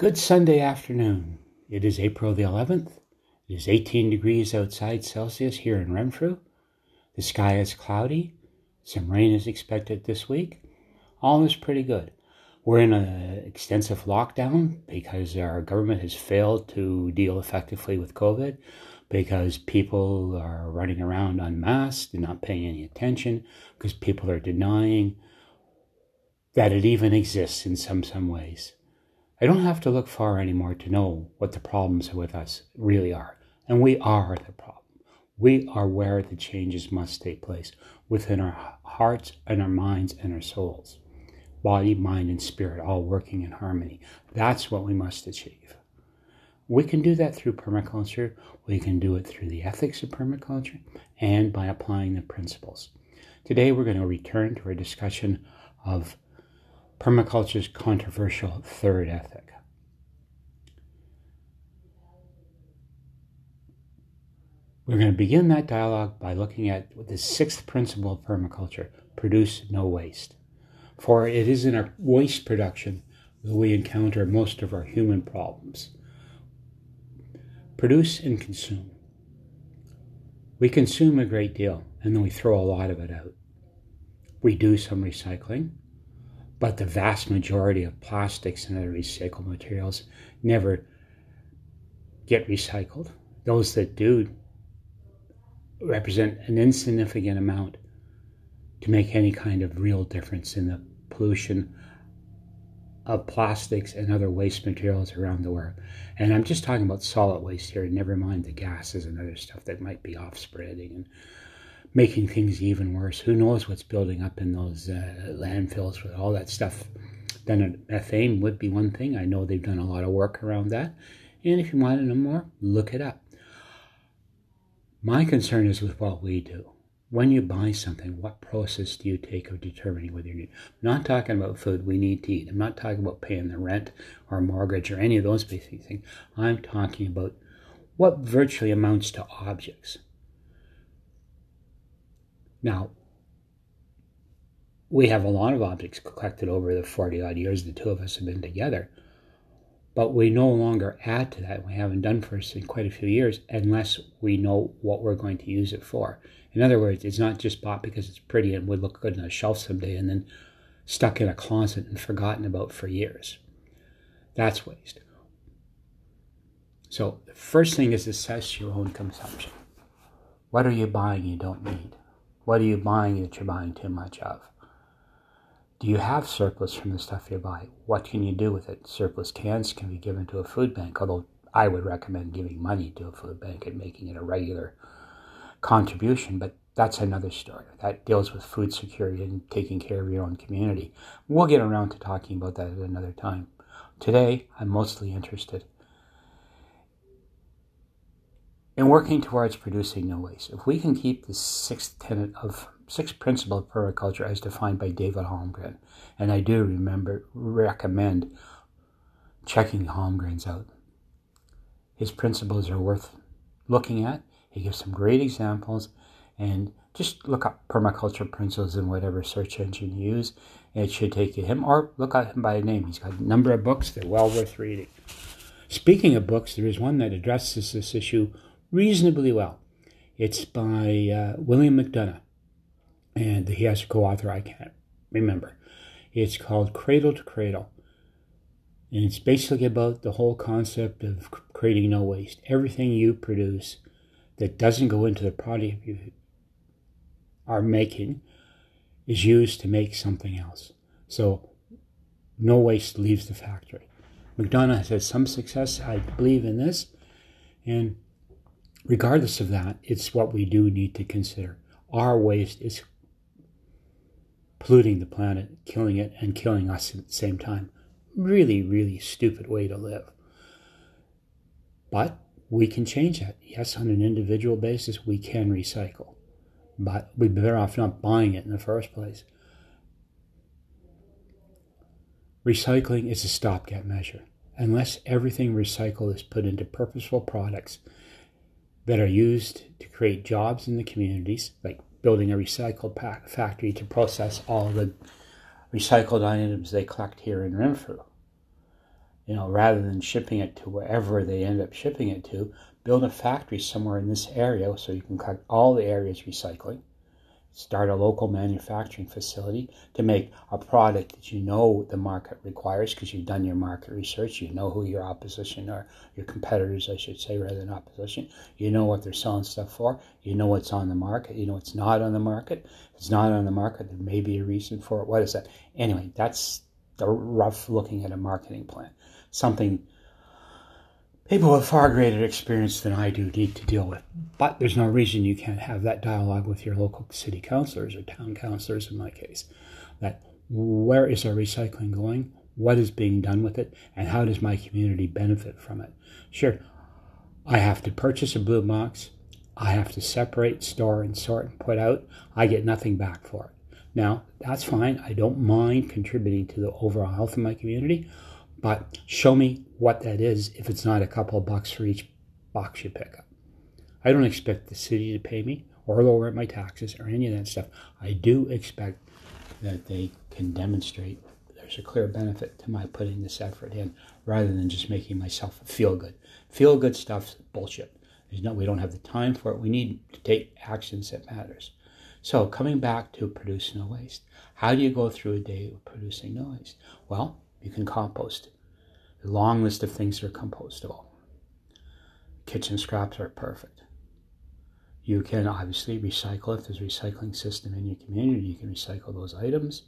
Good Sunday afternoon. It is April the 11th. It is 18 degrees outside Celsius here in Renfrew. The sky is cloudy. Some rain is expected this week. All is pretty good. We're in an extensive lockdown because our government has failed to deal effectively with COVID, because people are running around unmasked and not paying any attention, because people are denying that it even exists in some some ways. I don't have to look far anymore to know what the problems with us really are. And we are the problem. We are where the changes must take place within our hearts and our minds and our souls. Body, mind, and spirit all working in harmony. That's what we must achieve. We can do that through permaculture. We can do it through the ethics of permaculture and by applying the principles. Today, we're going to return to our discussion of permaculture's controversial third ethic. We're going to begin that dialogue by looking at the sixth principle of permaculture produce no waste. For it is in our waste production that we encounter most of our human problems. Produce and consume. We consume a great deal and then we throw a lot of it out. We do some recycling, but the vast majority of plastics and other recycled materials never get recycled. Those that do represent an insignificant amount to make any kind of real difference in the pollution of plastics and other waste materials around the world. And I'm just talking about solid waste here, never mind the gases and other stuff that might be off spreading and making things even worse. Who knows what's building up in those uh, landfills with all that stuff? Then methane would be one thing. I know they've done a lot of work around that. And if you want to know more, look it up. My concern is with what we do. When you buy something, what process do you take of determining whether you need? I'm not talking about food we need to eat. I'm not talking about paying the rent or mortgage or any of those basic things. I'm talking about what virtually amounts to objects. Now, we have a lot of objects collected over the 40 odd years the two of us have been together, but we no longer add to that. We haven't done for us in quite a few years unless we know what we're going to use it for. In other words, it's not just bought because it's pretty and would look good on a shelf someday and then stuck in a closet and forgotten about for years. That's waste. So, the first thing is assess your own consumption. What are you buying you don't need? What are you buying that you're buying too much of? Do you have surplus from the stuff you buy? What can you do with it? Surplus cans can be given to a food bank, although I would recommend giving money to a food bank and making it a regular contribution, but that's another story. That deals with food security and taking care of your own community. We'll get around to talking about that at another time. Today, I'm mostly interested and working towards producing no waste. If we can keep the sixth tenet of sixth principle of permaculture as defined by David Holmgren, and I do remember recommend checking Holmgren's out. His principles are worth looking at. He gives some great examples, and just look up permaculture principles in whatever search engine you use. It should take you him, or look at him by name. He's got a number of books that are well worth reading. Speaking of books, there is one that addresses this issue reasonably well. It's by uh, William McDonough, and he has a co author, I can't remember. It's called Cradle to Cradle. And it's basically about the whole concept of creating no waste. Everything you produce that doesn't go into the product you are making is used to make something else. So no waste leaves the factory. McDonough has had some success, I believe, in this. And regardless of that, it's what we do need to consider. Our waste is polluting the planet, killing it, and killing us at the same time. Really, really stupid way to live. But we can change that. Yes, on an individual basis, we can recycle. But we'd be better off not buying it in the first place. Recycling is a stopgap measure. Unless everything recycled is put into purposeful products that are used to create jobs in the communities, like building a recycled factory to process all the recycled items they collect here in Renfrew. You know, rather than shipping it to wherever they end up shipping it to, build a factory somewhere in this area so you can cut all the areas recycling start a local manufacturing facility to make a product that you know the market requires because you've done your market research. You know who your opposition are, your competitors, I should say, rather than opposition. You know what they're selling stuff for. You know what's on the market. You know what's not on the market. If it's not on the market, there may be a reason for it. What is that? Anyway, that's the rough looking at a marketing plan. Something people with far greater experience than I do need to deal with. But there's no reason you can't have that dialogue with your local city councilors or town councilors in my case. That where is our recycling going? What is being done with it? And how does my community benefit from it? Sure, I have to purchase a blue box. I have to separate, store, and sort and put out. I get nothing back for it. Now, that's fine. I don't mind contributing to the overall health of my community. But show me what that is if it's not a couple of bucks for each box you pick up. I don't expect the city to pay me or lower my taxes or any of that stuff. I do expect that they can demonstrate there's a clear benefit to my putting this effort in rather than just making myself feel good. Feel good stuff's bullshit. There's no, we don't have the time for it. We need to take actions that matters. So coming back to produce no waste. How do you go through a day producing no waste? Well, you can compost. A long list of things are compostable. Kitchen scraps are perfect. You can obviously recycle if there's a recycling system in your community. You can recycle those items.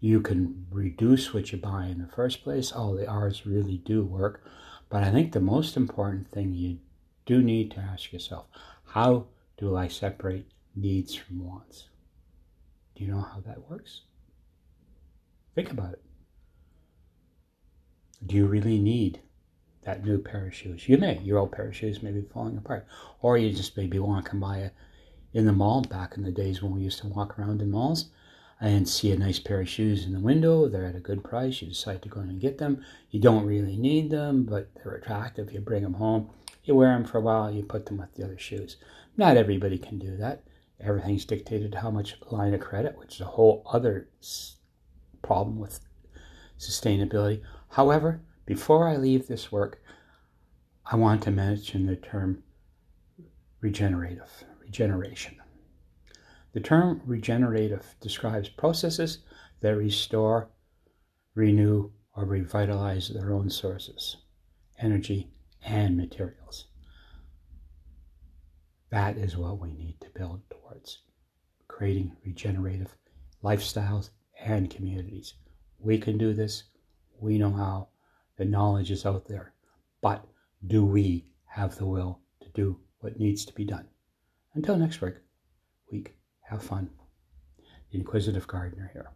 You can reduce what you buy in the first place. All the R's really do work. But I think the most important thing you do need to ask yourself how do I separate needs from wants? Do you know how that works? Think about it. Do you really need that new pair of shoes? You may. Your old pair of shoes may be falling apart. Or you just maybe walking by a, in the mall back in the days when we used to walk around in malls and see a nice pair of shoes in the window. They're at a good price. You decide to go in and get them. You don't really need them, but they're attractive. You bring them home. You wear them for a while. You put them with the other shoes. Not everybody can do that. Everything's dictated to how much line of credit, which is a whole other problem with sustainability. However, before I leave this work, I want to mention the term regenerative, regeneration. The term regenerative describes processes that restore, renew, or revitalize their own sources, energy, and materials. That is what we need to build towards creating regenerative lifestyles and communities. We can do this. We know how. The knowledge is out there. But do we have the will to do what needs to be done? Until next week, week have fun. The Inquisitive Gardener here.